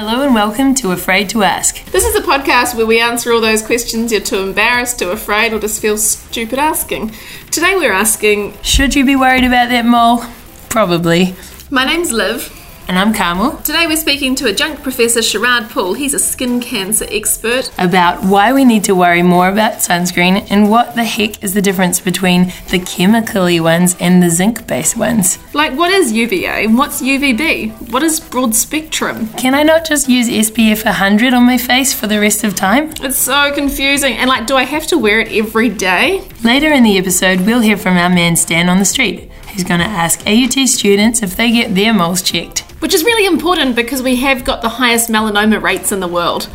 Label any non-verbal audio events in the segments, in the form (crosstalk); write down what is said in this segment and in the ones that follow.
Hello and welcome to Afraid to Ask. This is a podcast where we answer all those questions you're too embarrassed, too afraid, or just feel stupid asking. Today we're asking Should you be worried about that mole? Probably. My name's Liv. And I'm Carmel. Today we're speaking to adjunct professor Sharad Paul. He's a skin cancer expert. About why we need to worry more about sunscreen and what the heck is the difference between the chemically ones and the zinc based ones. Like, what is UVA? What's UVB? What is broad spectrum? Can I not just use SPF 100 on my face for the rest of time? It's so confusing. And, like, do I have to wear it every day? Later in the episode, we'll hear from our man Stan on the street, who's going to ask AUT students if they get their moles checked. Which is really important because we have got the highest melanoma rates in the world.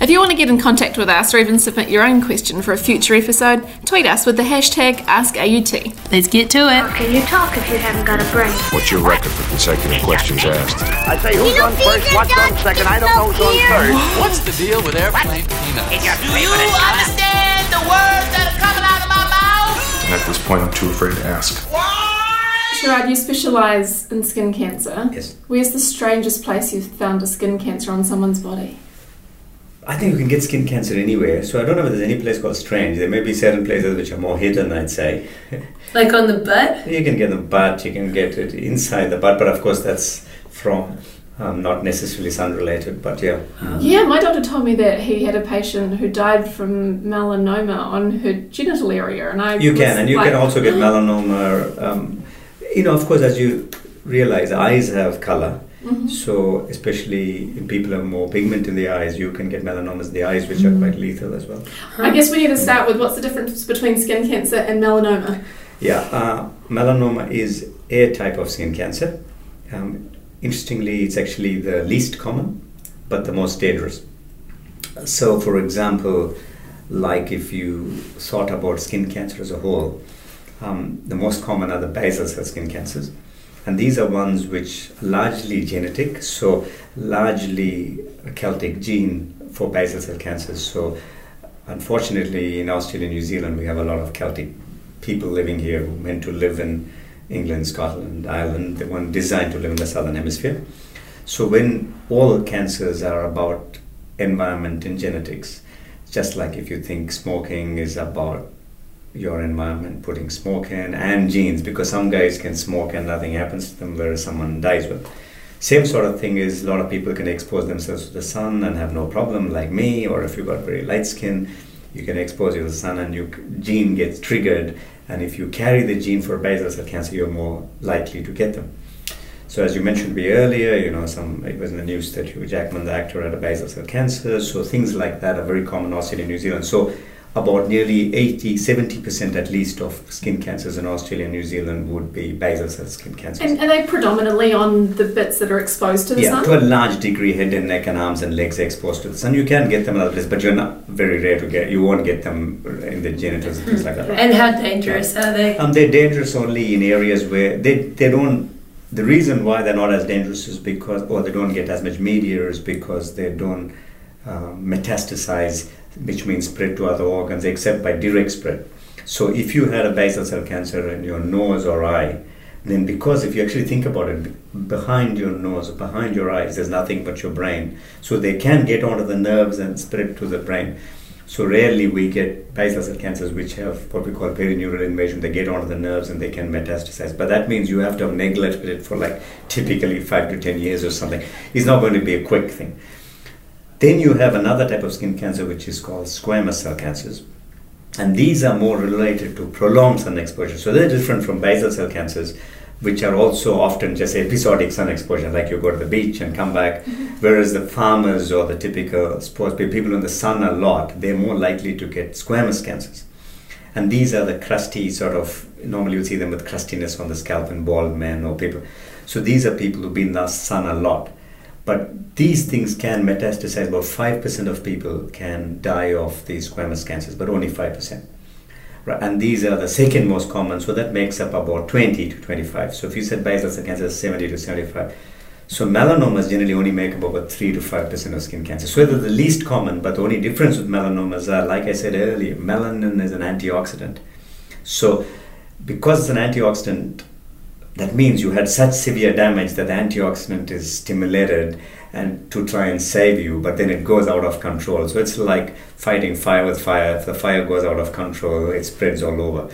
If you want to get in contact with us or even submit your own question for a future episode, tweet us with the hashtag AskAUT. Let's get to it. How can you talk if you haven't got a brain? What's your record for consecutive questions asked? I say who's on first, what's on second, I don't know who's on third. What's the deal with airplane peanuts? Do you understand the words that are coming out of my mouth? And at this point, I'm too afraid to ask. Sharad, you specialise in skin cancer. Yes. Where's the strangest place you've found a skin cancer on someone's body? I think you can get skin cancer anywhere. So I don't know if there's any place called strange. There may be certain places which are more hidden, I'd say. (laughs) Like on the butt? you can get the butt, you can get it inside the butt, but of course that's from um, not necessarily sun related, but yeah. Um, Yeah, my doctor told me that he had a patient who died from melanoma on her genital area, and I You can, and you like, can also get (gasps) melanoma. Um, you know, of course, as you realize, eyes have color. Mhm. So, especially in people have more pigment in the eyes, you can get melanomas in the eyes, which are quite lethal as well. I guess we need to start with what's the difference between skin cancer and melanoma. Yeah, uh, melanoma is a type of skin cancer. Um, interestingly, it's actually the least common, but the most dangerous. So, for example, like if you thought about skin cancer as a whole, um, the most common are the basal cell skin cancers. And these are ones which are largely genetic, so largely a Celtic gene for basal cell cancers. So, unfortunately, in Australia and New Zealand, we have a lot of Celtic people living here who meant to live in England, Scotland, Ireland, the one designed to live in the southern hemisphere. So when all cancers are about environment and genetics, just like if you think smoking is about your environment, putting smoke in and genes, because some guys can smoke and nothing happens to them, whereas someone dies with. Same sort of thing is a lot of people can expose themselves to the sun and have no problem, like me, or if you've got very light skin, you can expose you to the sun and your gene gets triggered. And if you carry the gene for basal cell cancer, you're more likely to get them. So as you mentioned me earlier, you know, some it was in the news that Hugh Jackman, the actor, had a basal cell cancer. So things like that are very common also in New Zealand. So about nearly 80, 70% at least of skin cancers in Australia and New Zealand would be basal cell skin cancers. And are they predominantly on the bits that are exposed to the sun? yeah, sun? to a large degree, head and neck and arms and legs are exposed to the sun. You can get them in other places, but you're not very rare to get. You won't get them in the genitals and things like that. And how dangerous are they? Um, they're dangerous only in areas where they, they don't. The reason why they're not as dangerous is because, or they don't get as much media, is because they don't uh, metastasize, which means spread to other organs, except by direct spread. So if you had a basal cell cancer in your nose or eye, then because if you actually think about it, behind your nose, behind your eyes, there's nothing but your brain. So they can get onto the nerves and spread to the brain. So rarely we get basal cell cancers which have what we call perineural invasion. They get onto the nerves and they can metastasize. But that means you have to have neglected it for like typically five to ten years or something. It's not going to be a quick thing. Then you have another type of skin cancer which is called squamous cell cancers. And these are more related to prolonged sun exposure. So they're different from basal cell cancers, which are also often just episodic sun exposure, like you go to the beach and come back. Mm-hmm. Whereas the farmers or the typical sports people, people in the sun a lot, they're more likely to get squamous cancers. And these are the crusty sort of, normally you see them with crustiness on the scalp and bald men or people. So these are people who've been in the sun a lot. But these things can metastasize. About 5% of people can die of these squamous cancers, but only 5%. Right, and these are the second most common, so that makes up about 20 to 25. So if you said basal cell cancer is 70 to 75. So melanomas generally only make up about 3 to 5% of skin cancer. So they're the least common, but the only difference with melanomas are, like I said earlier, melanin is an antioxidant. So because it's an antioxidant, that means you had such severe damage that the antioxidant is stimulated and to try and save you, but then it goes out of control. So it's like fighting fire with fire. If the fire goes out of control, it spreads all over.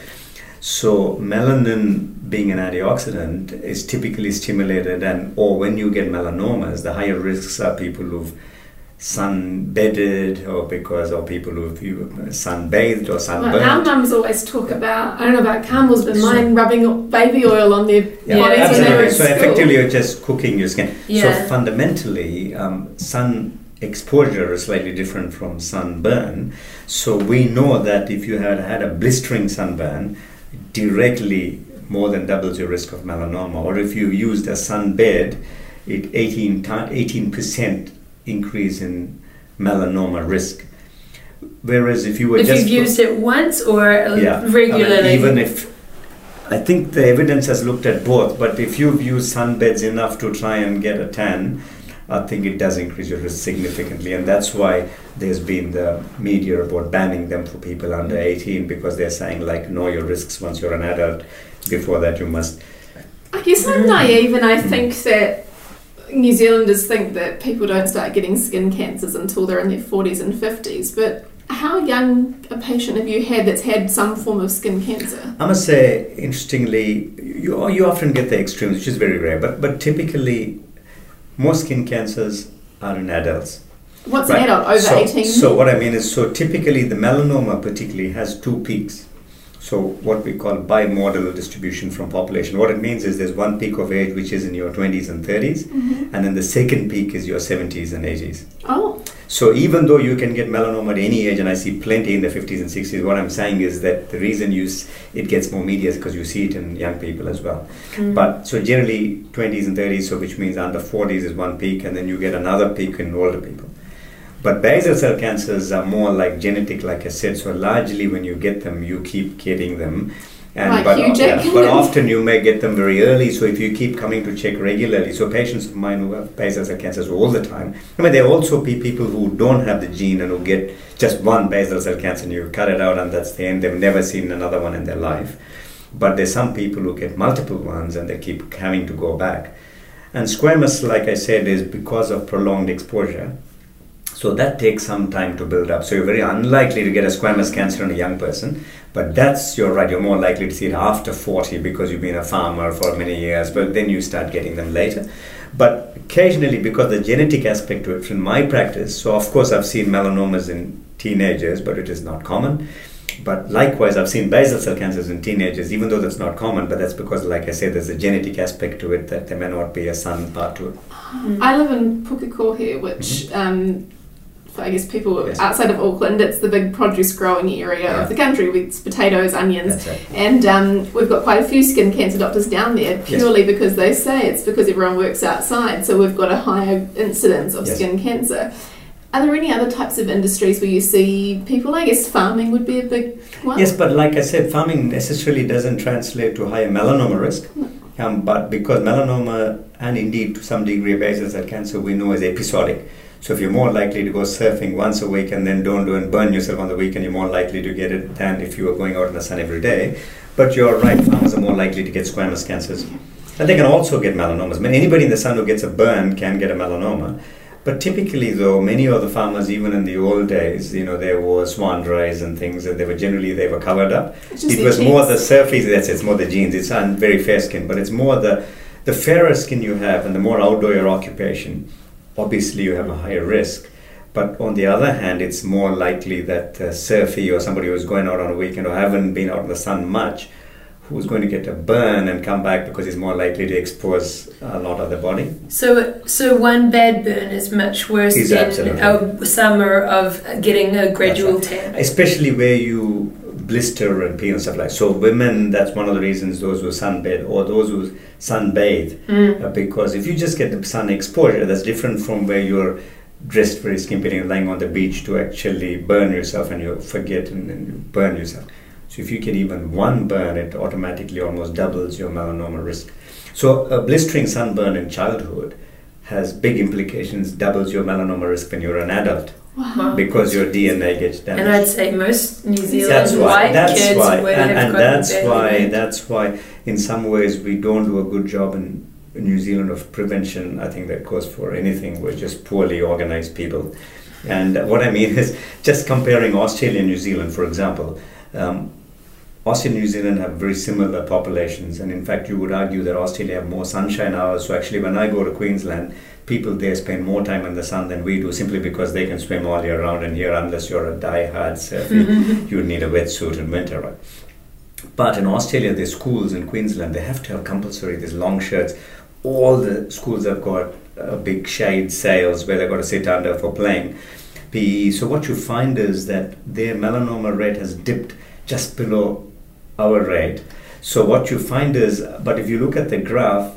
So melanin, being an antioxidant, is typically stimulated, and or when you get melanomas, the higher risks are people who've sunbedded or because of people who've sunbathed or Well, our mums always talk about, I don't know about Carmel's, but mine rubbing baby oil on their Yeah, bodies when they were absolutely. at So school. effectively, you're just cooking your skin. Yeah. So fundamentally, um, sun exposure is slightly different from sunburn. So we know that if you had had a blistering sunburn, directly more than doubles your risk of melanoma. Or if you used a sunbed, it 18 percent increase in melanoma risk. Whereas if you were If just you've used it once or yeah, I mean, regularly. even if I think the evidence has looked at both, but if you've used sunbeds enough to try and get a tan, I think it does increase your risk significantly, and that's why there's been the media about banning them for people under 18 because they're saying like know your risks once you're an adult. Before that, you must. I guess I'm naive and I think that New Zealanders think that people don't start getting skin cancers until they're in their 40s and 50s. But how young a patient have you had that's had some form of skin cancer? I must say, interestingly, you you often get the extremes, which is very rare, but but typically, most skin cancers are in adults. What's Right. an adult over so, 18? So what I mean is, so typically the melanoma particularly has two peaks. So what we call bimodal distribution from population. What it means is there's one peak of age which is in your 20s and 30s, mm-hmm. and then the second peak is your 70s and 80s. oh, So even though you can get melanoma at any age, and I see plenty in the 50s and 60s, what I'm saying is that the reason you s- it gets more media is because you see it in young people as well. Mm. But so generally 20s and 30s, so which means under 40s is one peak, and then you get another peak in older people. But basal cell cancers are more like genetic, like I said. So largely, when you get them, you keep getting them. Like but, Jackman. but often you may get them very early. So if you keep coming to check regularly, so patients of mine who have basal cell cancers all the time. I mean, there also be people who don't have the gene and who get just one basal cell cancer, and you cut it out, and that's the end. They've never seen another one in their life. But there's some people who get multiple ones, and they keep having to go back. And squamous, like I said, is because of prolonged exposure. So that takes some time to build up. So you're very unlikely to get a squamous cancer in a young person. But that's, you're right, you're more likely to see it after 40 because you've been a farmer for many years, but then you start getting them later. But occasionally, because the genetic aspect to it, from my practice, so of course I've seen melanomas in teenagers, but it is not common. But likewise, I've seen basal cell cancers in teenagers, even though that's not common, but that's because, like I said, there's a genetic aspect to it that there may not be a sun part to it. I live in Pukekohe here, which um, for I guess people. Yes. outside of Auckland, it's the big produce growing area Yeah. of the country with potatoes, onions, it. and um, we've got quite a few skin cancer doctors down there purely because they say it's because everyone works outside, so we've got a higher incidence of Yes. skin cancer. Are there any other types of industries where you see people? I guess farming would be a big one. Yes, but like I said, farming necessarily doesn't translate to higher melanoma risk. Um, but because melanoma and indeed to some degree basal cell cancer we know is episodic. So if you're more likely to go surfing once a week and then don't do and burn yourself on the weekend, you're more likely to get it than if you were going out in the sun every day. But you're right, farmers are more likely to get squamous cancers. And they can also get melanomas. I mean, anybody in the sun who gets a burn can get a melanoma. But typically, though, many of the farmers, even in the old days, you know, there were Swanndris and things, and they were generally they were covered up. It was more the surface. That's it's more the genes. It's not very fair skin, but it's more the the fairer skin you have, and the more outdoor your occupation. Obviously, you have a higher risk. But on the other hand, it's more likely that uh, surfy or somebody who's going out on a weekend or haven't been out in the sun much, who's going to get a burn and come back because he's more likely to expose a lot of the body. So, so one bad burn is much worse Is than absolutely. a summer of getting a gradual That's tan. especially where you blister and peel and stuff like so women that's one of the reasons those who sunbathe or those who sunbathe Mm. uh, because if you just get the sun exposure that's different from where you're dressed very skimpily and lying on the beach to actually burn yourself and you forget and, and you burn yourself. So if you get even one burn it automatically almost doubles your melanoma risk. So a blistering sunburn in childhood has big implications doubles your melanoma risk when you're an adult Wow. because your DNA gets damaged And I'd say most New Zealand that's why. white That's kids why. would And, have and that's why. burnt. That's why. In some ways, we don't do a good job in New Zealand of prevention, I think that goes for anything. We're just poorly organized people. And what I mean (laughs) is just comparing Australia and New Zealand, for example. Um, Australia and New Zealand have very similar populations, and in fact, you would argue that Australia have more sunshine hours. So, actually, when I go to Queensland, people there spend more time in the sun than we do simply because they can swim all year round, and here, unless you're a die-hard surfer, (laughs) you need a wetsuit in winter, right? But in Australia, the schools in Queensland, they have to have compulsory these long shirts. All the schools have got uh, big shade sails where they've got to sit under for playing PE. So what you find is that their melanoma rate has dipped just below our rate. So what you find is, but if you look at the graph,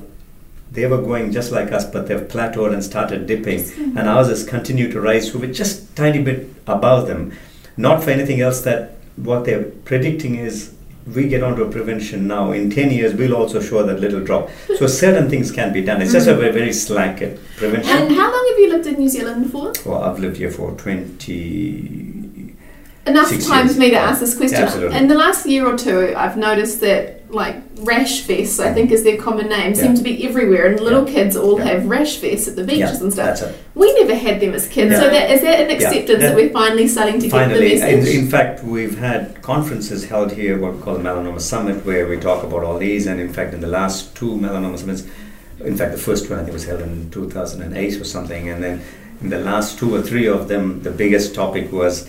they were going just like us, but they've plateaued and started dipping, and ours has continued to rise. So we're just tiny bit above them. Not for anything else that what they're predicting is we get onto a prevention now. In 10 years, we'll also show that little drop. So (laughs) certain things can be done. It's just a mm-hmm. very, very slack prevention. And how long have you lived in New Zealand for? Well, I've lived here for 20. Enough Six time years. for me to ask this question. Yeah. In the last year or two, I've noticed that like rash vests, I think is their common name, seem to be everywhere, and little Yeah. kids all Yeah. have rash vests at the beaches Yeah, and stuff. that's it. We never had them as kids, so Yeah. that is that an acceptance that That- we're finally starting to Finally, get the in, message. in fact, we've had conferences held here, what we call the Melanoma Summit, where we talk about all these. And in fact, in the last two Melanoma Summits, in fact, the first one I think was held in 2008 or something. And then in the last two or three of them, the biggest topic was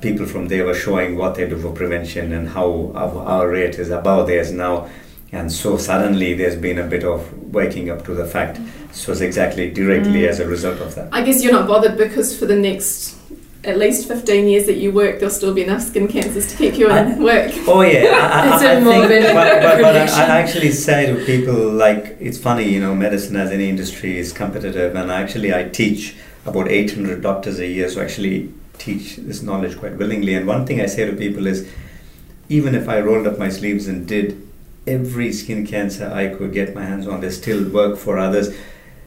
people from there were showing what they do for prevention and how our, rate is above theirs now. And so suddenly there's been a bit of waking up to the fact. So it's exactly directly Mm. as a result of that. I guess you're not bothered because for the next at least 15 years that you work, there'll still be enough skin cancers to keep you in I- work. (laughs) Oh yeah, I, I, (laughs) It's a morbid but, but, but I. I actually say to people like it's funny, you know, medicine as any industry is competitive, and actually I teach about 800 doctors a year, so actually teach this knowledge quite willingly. And one thing I say to people is, even if I rolled up my sleeves and did every skin cancer I could get my hands on, there's still work for others,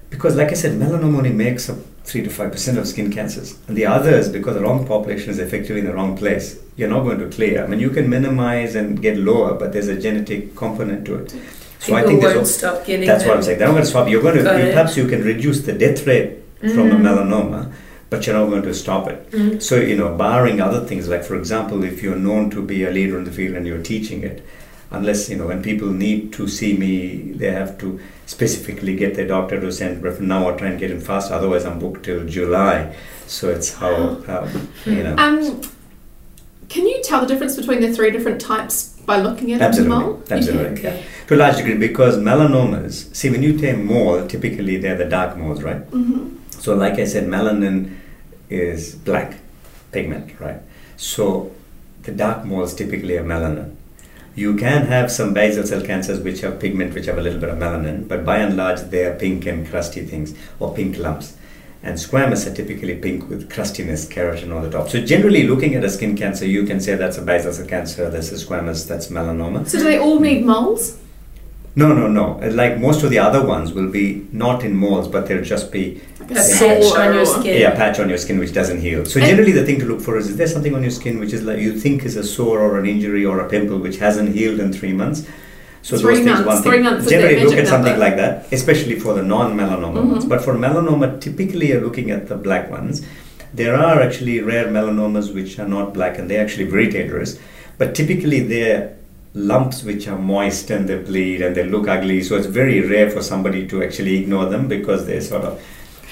because like I said, melanoma only makes up three to five percent of skin cancers, and the others, because the wrong population is effectively in the wrong place, you're not going to clear. I mean, you can minimize and get lower, but there's a genetic component to it. So I People think won't stop getting that's what. I'm saying. They're not going to stop. You're going to it. perhaps you can reduce the death rate from a Mm. melanoma, but you're not going to stop it. Mm. So you know, barring other things like, for example, if you're known to be a leader in the field and you're teaching it, unless you know when people need to see me, they have to specifically get their doctor to send reference now or try and get in fast. Otherwise, I'm booked till July. So it's how, (gasps) how you know. Um, can you tell the difference between the three different types by looking at Absolutely, a mole? Absolutely. Okay. To a large degree, because melanomas, see, when you take mole, typically they're the dark moles, right? Mhm. So, like I said, melanin is black pigment, right? So, the dark moles typically have melanin. You can have some basal cell cancers which have pigment which have a little bit of melanin, but by and large they are pink and crusty things or pink lumps. And squamous are typically pink with crustiness, keratin on the top. So generally, looking at a skin cancer, you can say that's a basal cell cancer, this is squamous, that's melanoma. So do they all need moles? No, no, no. Like most of the other ones will be not in moles, but they'll just be A patch on your skin. yeah, patch on your skin which doesn't heal. So And- generally, the thing to look for is: is there something on your skin which is like you think is a sore or an injury or a pimple which hasn't healed in three months? So Three those things, months, one three thing. months generally, look at something number. like that, especially for the non-melanoma ones. Mhm. But for melanoma, typically you're looking at the black ones. There are actually rare melanomas which are not black, and they're actually very dangerous. But typically, they're lumps which are moist and they bleed and they look ugly. So it's very rare for somebody to actually ignore them because they're sort of.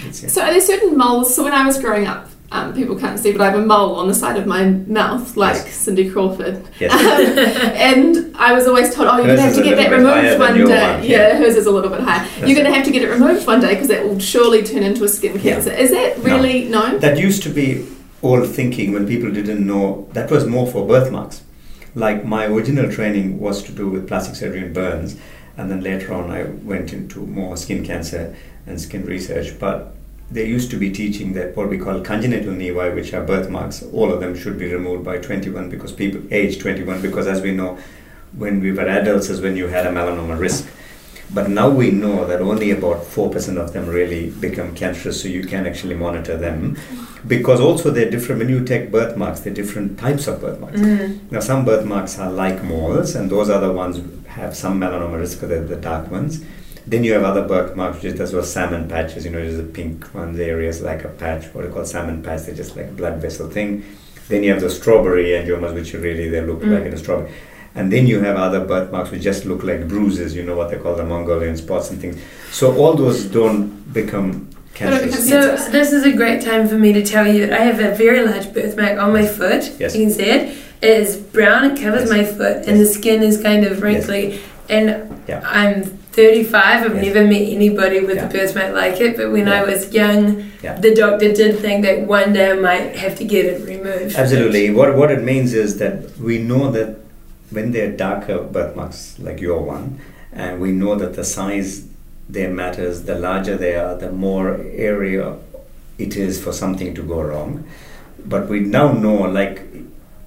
It's, So are there certain moles? So when I was growing up, um, people can't see, but I have a mole on the side of my mouth, like Yes. Cindy Crawford. Yes. Um, and I was always told, oh, you're going to have to get that little bit higher removed one day. one, yeah. yeah. hers is a little bit higher. That's you're going to have to get it removed one day because that will surely turn into a skin Yeah. cancer. Is that really known? That used to be old thinking when people didn't know. That was more for birthmarks. Like my original training was to do with plastic surgery and burns, and then later on I went into more skin cancer and skin research. But they used to be teaching that what we call congenital nevi, which are birthmarks, all of them should be removed by 21 because people age 21 because as we know, when we were adults is when you had a melanoma risk. But now we know that only about 4% of them really become cancerous, so you can actually monitor them. Because also they're different, when you take birthmarks, they're different types of birthmarks. Mm. Now, some birthmarks are like moles, and those are the ones have some melanoma risk, they're the dark ones. Then you have other birthmarks, just as well salmon patches. You know, there's the pink ones areas like a patch, what they call salmon patch. They're just like a blood vessel thing. Then you have the strawberry angiomas, which really they look like in a strawberry. And then you have other birthmarks which just look like bruises. You know what they call the Mongolian spots and things. So all those don't become cancerous. So this is a great time for me to tell you that I have a very large birthmark on my foot. Yes. You can see it. It is brown. It covers Yes. my foot, and the skin is kind of wrinkly. And Yeah. I'm 35. I've Yes. never met anybody with Yeah. a birthmark like it. But when I was young, Yeah. the doctor did think that one day I might have to get it removed. Absolutely. What what it means is that we know that when they're darker birthmarks like your one, and we know that the size there matters. The larger they are, the more area it is for something to go wrong. But we now know, like,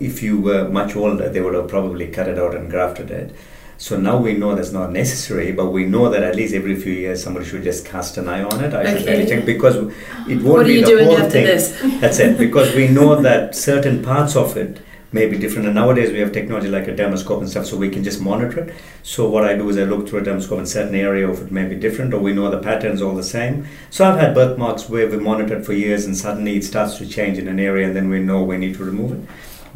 if you were much older, they would have probably cut it out and grafted it. So now we know that's not necessary, but we know that at least every few years somebody should just cast an eye on it. I should Okay. really check because it won't What are be you the doing whole after thing. this? That's it. Because we know that certain parts of it may be different, and nowadays we have technology like a dermoscope and stuff, so we can just monitor it. So what I do is I look through a dermoscope and certain area of it may be different, or we know the patterns all the same. So I've had birthmarks where we monitored for years, and suddenly it starts to change in an area, and then we know we need to remove it.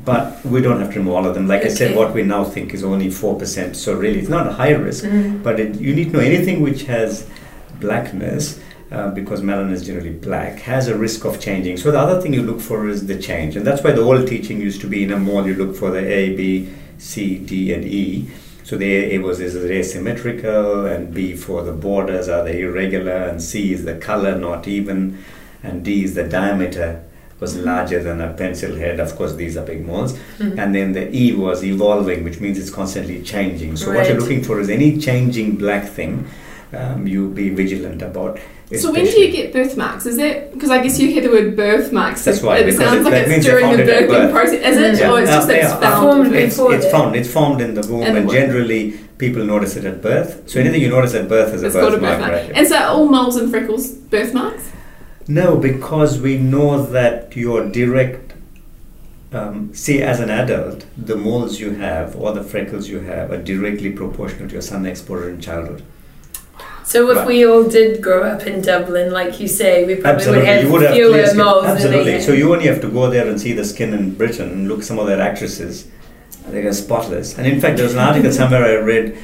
But we don't have to remove all of them. Like I said, what we now think is only four percent. So really, it's not a high risk, mm-hmm. but it, you need to know anything which has blackness. Uh, because melanin is generally black, has a risk of changing. So the other thing you look for is the change, and that's why the old teaching used to be in a mole. You look for the A, B, C, D, and E. So the A was is it asymmetrical, and B for the borders are they irregular, and C is the color not even, and D is the diameter was larger than a pencil head. Of course, these are big moles, and then the E was evolving, which means it's constantly changing. So what you're looking for is any changing black thing. Um, you be vigilant about. So when do you get birthmarks? Is it because I guess you hear the word birthmarks? That's why, It because sounds it- like it's means during the birthing birth. process. Is it, Yeah. or it's just Uh, that it's yeah. found? Formed It's, before it's that. found. It's found in the womb, In the and generally people notice it at birth. So anything you notice at birth is a It's called a birthmark, birthmark. right? And so are all moles and freckles birthmarks? No, because we know that your direct, um, see, as an adult, the moles you have or the freckles you have are directly proportional to your sun exposure in childhood. So if Right. we all did grow up in Dublin, like you say, we probably Absolutely, would have you would have fewer clear skin. moles than Absolutely. So you only have to go there and see the skin in Britain and look some of their actresses. They are spotless. And in fact, there was an article (laughs) somewhere I read.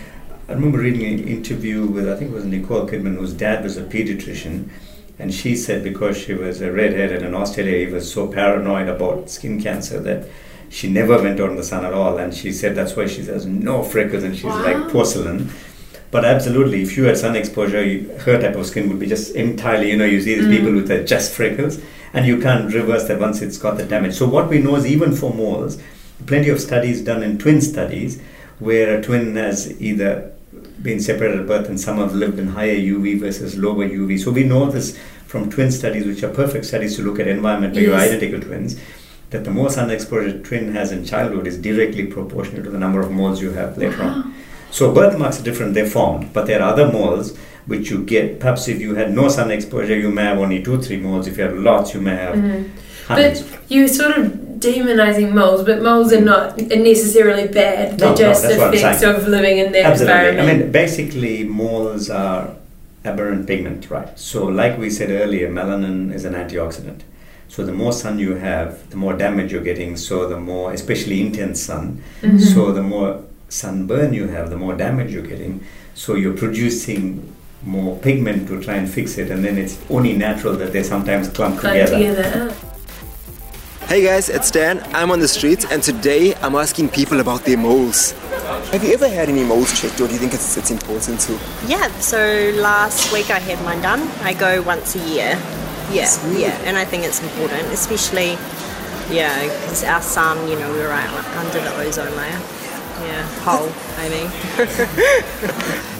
I remember reading an interview with I think it was Nicole Kidman, whose dad was a pediatrician, and she said because she was a redhead and in Australia, he was so paranoid about skin cancer that she never went out in the sun at all. And she said that's why she has no freckles and she's Wow. like porcelain. But absolutely, if you had sun exposure, you, her type of skin would be just entirely, you know, you see these mm. people with the just freckles, and you can't reverse that once it's got the damage. So, what we know is even for moles, plenty of studies done in twin studies where a twin has either been separated at birth and some have lived in higher UV versus lower UV. So, we know this from twin studies, which are perfect studies to look at environment where you're identical twins. That the more sun exposure a twin has in childhood is directly proportional to the number of moles you have later on. So birthmarks are different, they're formed, but there are other moles which you get. Perhaps if you had no sun exposure, you may have only two, three moles. If you have lots, you may have hundreds. But you're sort of demonizing moles, but moles are not necessarily bad. They're No, no, just I'm effects of living in that Absolutely. environment. I mean, basically, moles are aberrant pigment, right? So, like we said earlier, melanin is an antioxidant. So, the more sun you have, the more damage you're getting. So, the more, especially intense sun, Mm-hmm. so the more sunburn you have, the more damage you're getting. So, you're producing more pigment to try and fix it, and then it's only natural that they sometimes clump Clump together. together. Hey guys, it's Dan. I'm on the streets and today I'm asking people about their moles. Have you ever had any moles checked or do you think it's, it's important to? Yeah, so last week I had mine done. I go once a year. Yeah, Sweet. yeah, and I think it's important, especially, yeah, because our sun, you know, we're right under the ozone layer. Yeah, hole, I mean.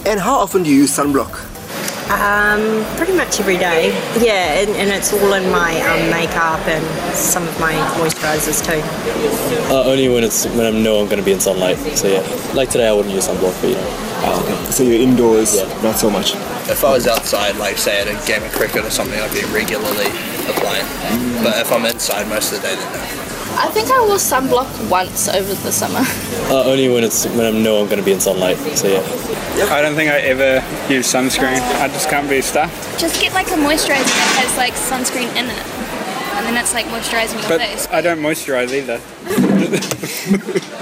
(laughs) And how often do you use sunblock? Um, pretty much every day. Yeah, and, and it's all in my um, makeup and some of my moisturizers too. Uh, only when it's when I know I'm going to be in sunlight. So yeah, like today I wouldn't use sunblock, but you know. So you're indoors, Yeah. not so much. If I was outside, like say at a game of cricket or something, I'd be regularly applying. it. But if I'm inside most of the day, then no. I think I wore sunblock once over the summer. Uh, only when it's when I know I'm going to be in sunlight. So yeah. I don't think I ever use sunscreen. I just can't be stuffed. Just get like a moisturizer that has like sunscreen in it. And then it's like moisturizing your But face. I don't moisturize either. (laughs)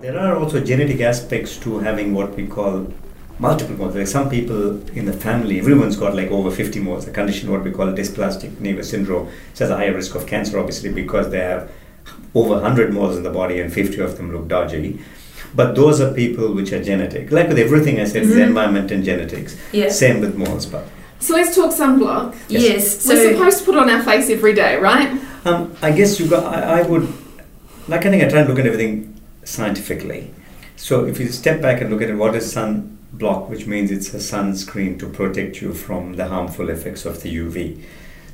There are also genetic aspects to having what we call multiple moles. Like some people in the family, everyone's got like over 50 moles, a condition what we call dysplastic Nevus syndrome. It has a higher risk of cancer, obviously, because they have over 100 moles in the body and 50 of them look dodgy. But those are people which are genetic. Like with everything I said, it's Mhm. environment and genetics. Yeah. Same with moles, but So let's talk sunblock. Yes. We're so- supposed to put on our face every day, right? Um, I guess you got. I, I would, like I think I try and look at everything scientifically. So if you step back and look at it, what is sun block, which means it's a sunscreen to protect you from the harmful effects of the UV.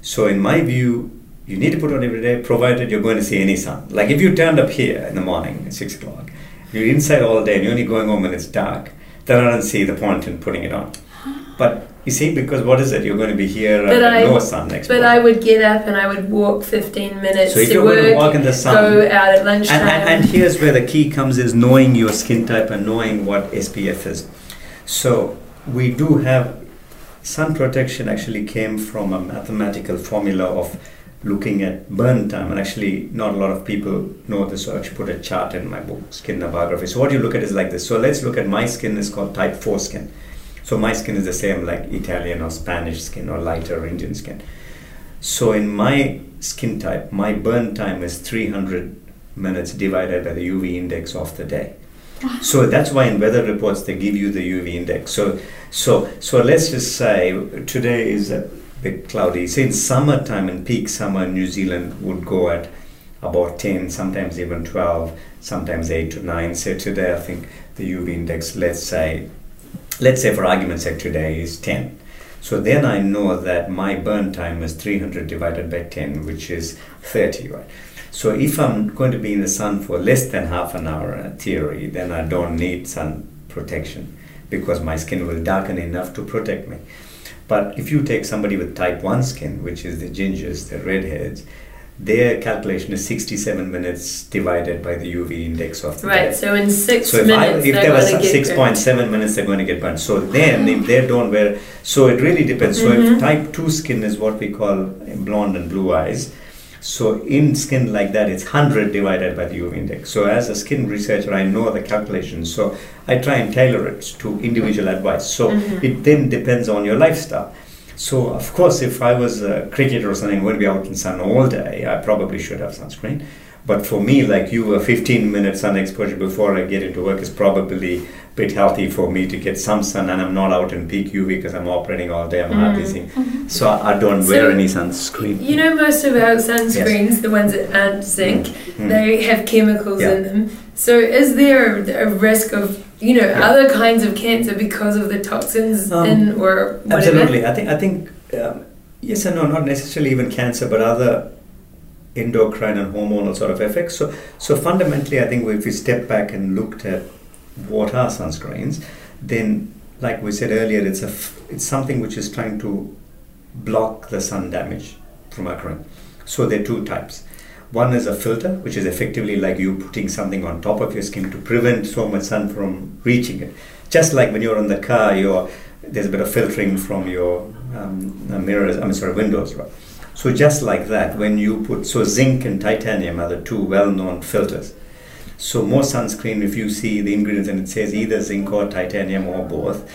So in my view, you need to put on every day, provided you're going to see any sun. Like if you turned up here in the morning at six o'clock, you're inside all day and you're only going home when it's dark. Then I don't see the point in putting it on. But you see, because what is it? You're going to be here But I, no sun next week. but I would get up and I would walk 15 minutes So if to you're work, going to walk in the sun, go out at lunchtime. and, and, and here's where the key comes: is knowing your skin type and knowing what SPF is. So we do have sun protection. Actually, came from a mathematical formula of looking at burn time, and actually, not a lot of people know this. So I actually put a chart in my book, Skin Biography. So what you look at is like this. So let's look at my skin is called type four skin. So my skin is the same like Italian or Spanish skin or lighter Indian skin. So in my skin type, my burn time is 300 minutes divided by the UV index of the day. So that's why in weather reports they give you the UV index. So so so let's just say today is a bit cloudy. Say in summertime in peak summer New Zealand would go at about 10, sometimes even 12, sometimes 8 to 9. So today I think the UV index let's say let's say for argument's sake today is 10. So then I know that my burn time is 300 divided by 10, which is 30, right? So if I'm going to be in the sun for less than half an hour, in theory, then I don't need sun protection because my skin will darken enough to protect me. But if you take somebody with type 1 skin, which is the gingers, the redheads, their calculation is 67 minutes divided by the UV index of the Right, day. so in six so if I, minutes if they're there was gonna get six burnt. point seven minutes, they're going to get burned. So then, if they don't wear, so it really depends. So Mhm. if type two skin is what we call blonde and blue eyes, so in skin like that, it's hundred divided by the UV index. So as a skin researcher, I know the calculations. So I try and tailor it to individual advice. So Mhm. it then depends on your lifestyle. So of course, if I was a cricketer or something, to be out in sun all day, I probably should have sunscreen. But for me, like you, a 15 minute sun exposure before I get into work is probably bit healthy for me to get some sun, and I'm not out in peak UV because I'm operating all day. I'm not Mm. busy, so I I don't So- wear any sunscreen. You know, most of our sunscreens, the ones that aren't zinc, Mm. they have chemicals Yeah. in them. So, is there a risk of, you know, other kinds of cancer because of the toxins Um, in or whatever? Absolutely, I think I think um, yes and no, not necessarily even cancer, but other endocrine and hormonal sort of effects. So, so fundamentally, I think if we step back and looked at what are sunscreens, then like we said earlier, it's a f- it's something which is trying to block the sun damage from occurring. So there are two types. One is a filter, which is effectively like you putting something on top of your skin to prevent so much sun from reaching it. Just like when you're in the car, you're, there's a bit of filtering from your um, uh, mirrors, I mean, sorry, windows, right? So just like that, when you put, so zinc and titanium are the two well-known filters. So most sunscreen, if you see the ingredients and it says either zinc or titanium or both,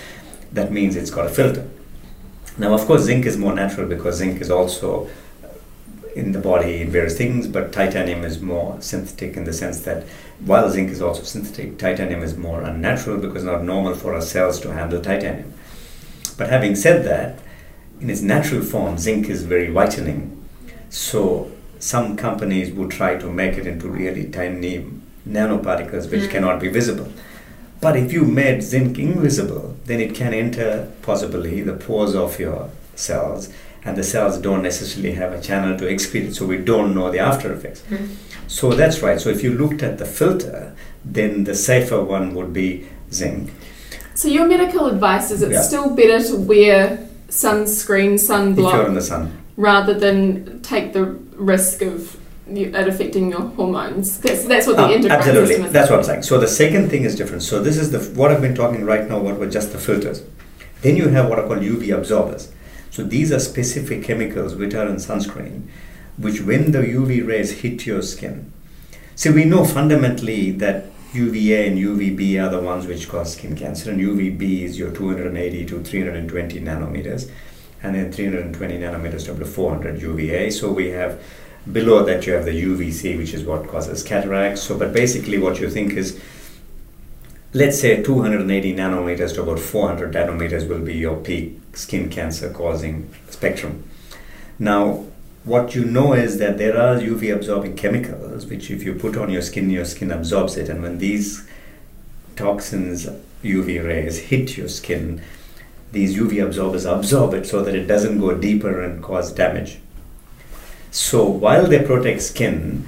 that means it's got a filter. Now, of course, zinc is more natural because zinc is also in the body in various things, but titanium is more synthetic in the sense that while zinc is also synthetic, titanium is more unnatural because not normal for our cells to handle titanium. But having said that, in its natural form, zinc is very whitening. So some companies would try to make it into really tiny nanoparticles which Mm. cannot be visible. But if you made zinc invisible, then it can enter possibly the pores of your cells, and the cells don't necessarily have a channel to excrete it, so we don't know the after effects. Mm. So that's right. So if you looked at the filter, then the safer one would be zinc. So your medical advice is it's Yeah. still better to wear sunscreen, If you're in sunblock, the sun. rather than take the risk of you, it affecting your hormones. That's that's what the Ah, endocrine absolutely, system is. that's what I'm saying. So the second thing is different. So this is the what I've been talking right now. What were just the filters. Then you have what are called UV absorbers. So these are specific chemicals which are in sunscreen, which when the UV rays hit your skin. See, we know fundamentally that UVA and UVB are the ones which cause skin cancer, and UVB is your 280 to 320 nanometers, and then 320 nanometers up to 400 UVA. So we have below that you have the UVC, which is what causes cataracts. So, but basically, what you think is let's say 280 nanometers to about 400 nanometers will be your peak skin cancer causing spectrum. Now, what you know is that there are UV absorbing chemicals which, if you put on your skin, your skin absorbs it, and when these toxins, UV rays, hit your skin, these UV absorbers absorb it so that it doesn't go deeper and cause damage. So, while they protect skin,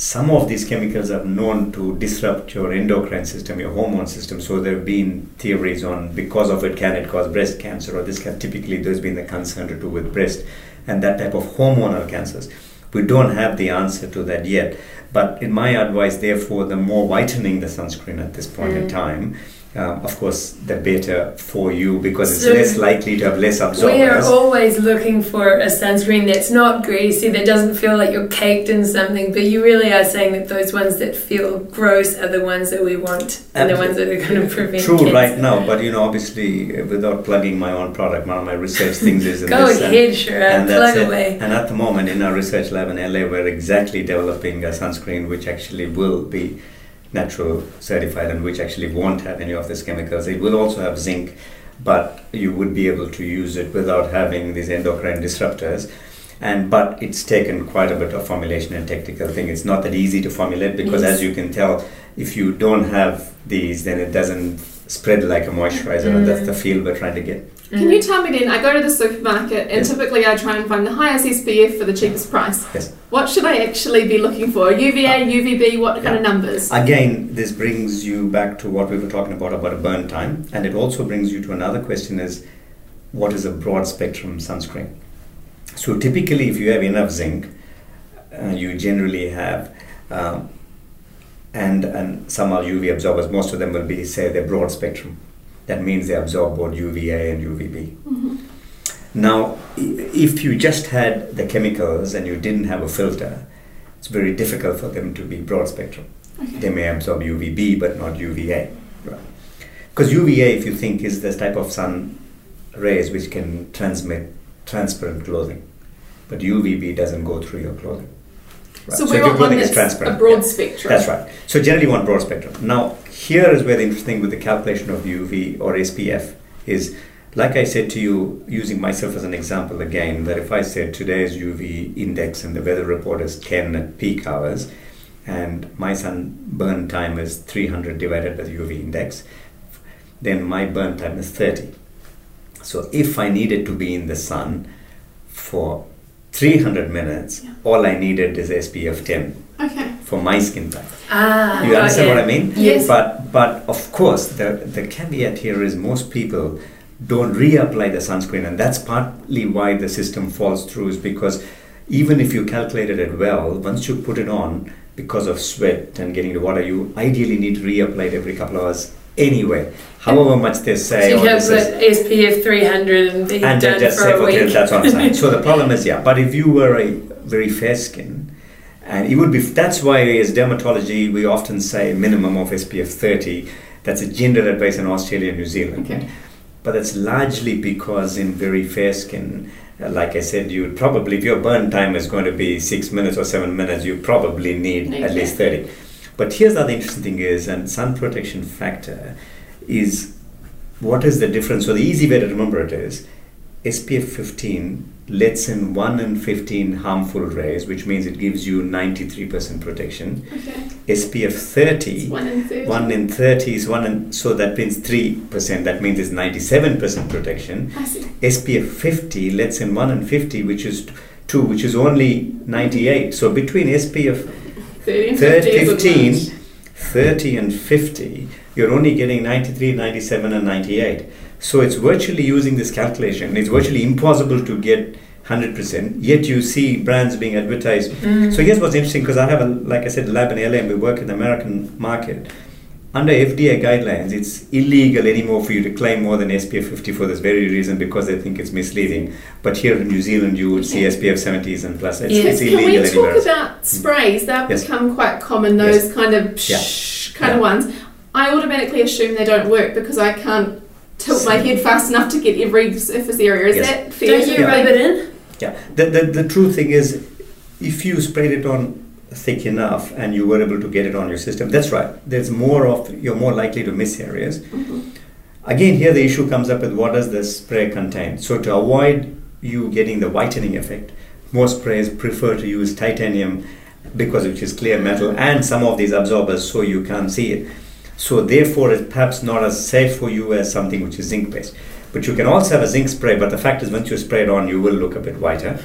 some of these chemicals are known to disrupt your endocrine system, your hormone system. So there have been theories on because of it can it cause breast cancer, or this can typically there's been the concern to do with breast and that type of hormonal cancers. We don't have the answer to that yet. But in my advice, therefore, the more whitening the sunscreen at this point in Mm. time, um, of course, the better for you because it's So less likely to have less absorbers. We are always looking for a sunscreen that's not greasy, that doesn't feel like you're caked in something, but you really are saying that those ones that feel gross are the ones that we want and the ones that are going to prevent True cancer. right now, but you know, obviously, uh, without plugging my own product, one of my research things is in (laughs) Go this. and- ahead, sure, and plug it. away. And at the moment, in our research lab in LA, we're exactly developing a sunscreen which actually will be natural certified and which actually won't have any of these chemicals. It will also have zinc, but you would be able to use it without having these endocrine disruptors. And but it's taken quite a bit of formulation and technical thing. It's not that easy to formulate because, Yes. as you can tell, if you don't have these, then it doesn't spread like a moisturizer, and that's mm. the feel we're trying to get. Can you tell me then? I go to the supermarket and Yes. typically I try and find the highest SPF for the cheapest price. Yes. What should I actually be looking for? UVA, UVB, what kind of numbers? Again, this brings you back to what we were talking about about a burn time, and it also brings you to another question: is what is a broad spectrum sunscreen? So typically, if you have enough zinc, uh, you generally have. Um, and, and some are UV absorbers. Most of them will be, say, they're broad spectrum. That means they absorb both UVA and UVB. Mhm. Now, if you just had the chemicals and you didn't have a filter, it's very difficult for them to be broad spectrum. They may absorb UVB but not UVA. Because UVA, if you think, is this type of sun rays which can transmit transparent clothing, but UVB doesn't go through your clothing. Right. So we if your want one clothing is that's transparent, a broad yeah. spectrum. That's right. So generally, you want broad spectrum. Now, here is where the interesting with the calculation of UV or SPF is, like I said to you, using myself as an example again, that if I said today's UV index and the weather report is 10 at peak hours, and my sunburn time is 300 divided by the UV index, then my burn time is 30. So if I needed to be in the sun for 300 minutes, all I needed is SPF 10 Okay. for my skin type. Ah, you understand it. what I mean? Yes. But but of course the the caveat here is most people don't reapply the sunscreen, and that's partly why the system falls through. Is because even if you calculated it well, once you put it on, because of sweat and getting the water, you ideally need to reapply it every couple of hours anyway. However much they So say, you or can this SPF 300 and and done just for say, a okay, week. that's what I'm saying. (laughs) So the problem is, yeah, but if you were a very fair skin, and it would be, that's why as dermatology, we often say minimum of SPF 30. That's a gender advice in Australia and New Zealand. But that's largely because in very fair skin, uh, like I said, you would probably, if your burn time is going to be six minutes or seven minutes, you probably need at least 30. But here's the other interesting thing is, and sun protection factor is what is the difference? So the easy way to remember it is SPF 15 lets in 1 in 15 harmful rays, which means it gives you 93% protection. Okay. SPF 30, One in 30. 1 in 30 is 1 in, so that means 3%, that means it's 97% protection. I see. SPF 50 lets in 1 in 50, which is 2, which is only 98. So between SPF 30 and 30, 50 15, 30 and 50, you're only getting 93, 97, and 98. So it's virtually using this calculation. It's virtually impossible to get 100%. Yet you see brands being advertised. Mm. So here's what's interesting because I have a, like I said, lab in LA and we work in the American market. Under FDA guidelines, it's illegal anymore for you to claim more than SPF 50 for this very reason because they think it's misleading. But here in New Zealand, you would see SPF 70s and plus. It's, it's Can we talk else. about sprays? They've Yes. become quite common, those Yes. kind of Yeah. kind of ones. I automatically assume they don't work because I can't tilt my head fast enough to get every surface area. Is Yes. that fair? Don't to you rub it in? Yeah, the, the, the true thing is, if you sprayed it on thick enough and you were able to get it on your system, that's right. There's more of, you're more likely to miss areas. Mm-hmm. Again, here the issue comes up with what does the spray contain? So, to avoid you getting the whitening effect, most sprays prefer to use titanium because it is clear metal and some of these absorbers so you can't see it. So, therefore, it's perhaps not as safe for you as something which is zinc based. But you can also have a zinc spray, but the fact is, once you spray it on, you will look a bit whiter.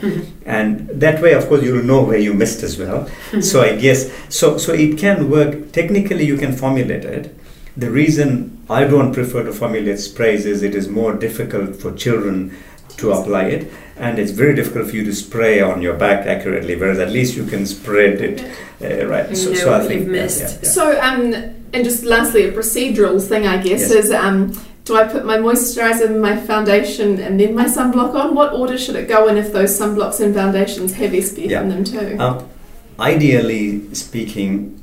And that way, of course, you'll know where you missed as well. so, I guess, so, so it can work. Technically, you can formulate it. The reason I don't prefer to formulate sprays is it is more difficult for children to apply it, and it's very difficult for you to spray on your back accurately. Whereas at least you can spread it uh, right. So, so I think you've yeah, missed. yeah, yeah. So, um, and just lastly, a procedural thing, I guess, Yes. is um, do I put my moisturizer, my foundation, and then my sunblock on? What order should it go in if those sunblocks and foundations have SPF Yeah. in them too? Um, ideally speaking,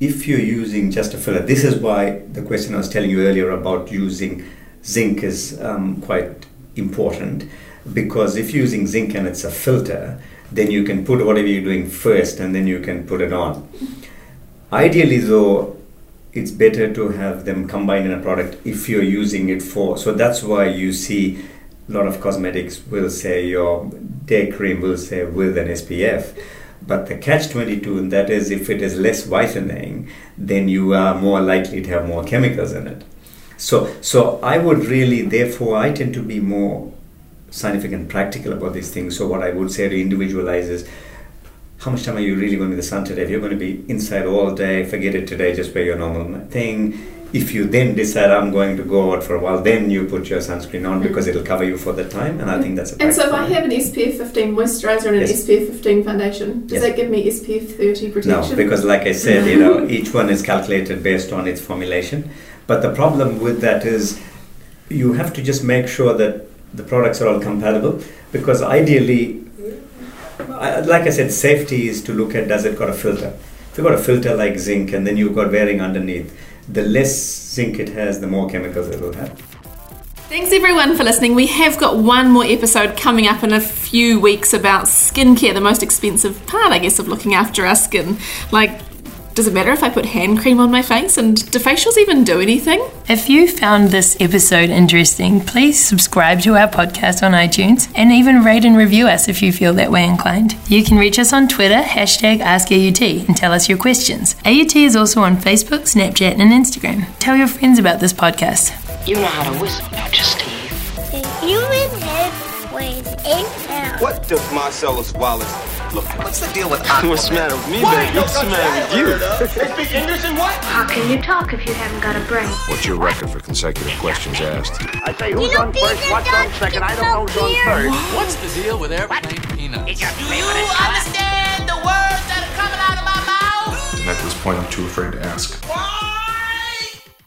if you're using just a filler, this is why the question I was telling you earlier about using zinc is um, quite important because if you're using zinc and it's a filter, then you can put whatever you're doing first and then you can put it on. Ideally, though, it's better to have them combined in a product if you're using it for. So that's why you see a lot of cosmetics will say your day cream will say with an SPF. But the catch 22, and that is if it is less whitening, then you are more likely to have more chemicals in it. So, so I would really, therefore, I tend to be more scientific and practical about these things. So, what I would say to individualize is how much time are you really going to be in the sun today? If you're going to be inside all day, forget it today, just wear your normal thing. If you then decide I'm going to go out for a while, then you put your sunscreen on mm-hmm. because it'll cover you for the time, and I think that's a and so, if I have an SPF 15 moisturizer and an SPF 15 foundation, does Yes. that give me SPF 30 protection? No, because like I said, you (laughs) know, each one is calculated based on its formulation. But the problem with that is you have to just make sure that the products are all compatible because ideally, Like I said, safety is to look at does it got a filter. If you've got a filter like zinc and then you've got wearing underneath, the less zinc it has, the more chemicals it will have. Thanks everyone for listening. We have got one more episode coming up in a few weeks about skincare, the most expensive part, I guess, of looking after our skin. Like, does it matter if I put hand cream on my face? And do facials even do anything? If you found this episode interesting, please subscribe to our podcast on iTunes and even rate and review us if you feel that way inclined. You can reach us on Twitter, hashtag AskAUT, and tell us your questions. AUT is also on Facebook, Snapchat, and Instagram. Tell your friends about this podcast. You know how to whistle, don't you, Steve? The human head weighs eight pounds. What does Marcellus Wallace look like? What's the deal with (laughs) What's the matter with me, baby? What's the matter with you? They (laughs) speak English and what? How can you talk if you haven't got a brain? What's your record for consecutive questions asked? I say who's on first, what's on second, I don't know who's on third. What's the deal with airplane peanuts? Do you understand the words that are coming out of my mouth? And at this point, I'm too afraid to ask. Why?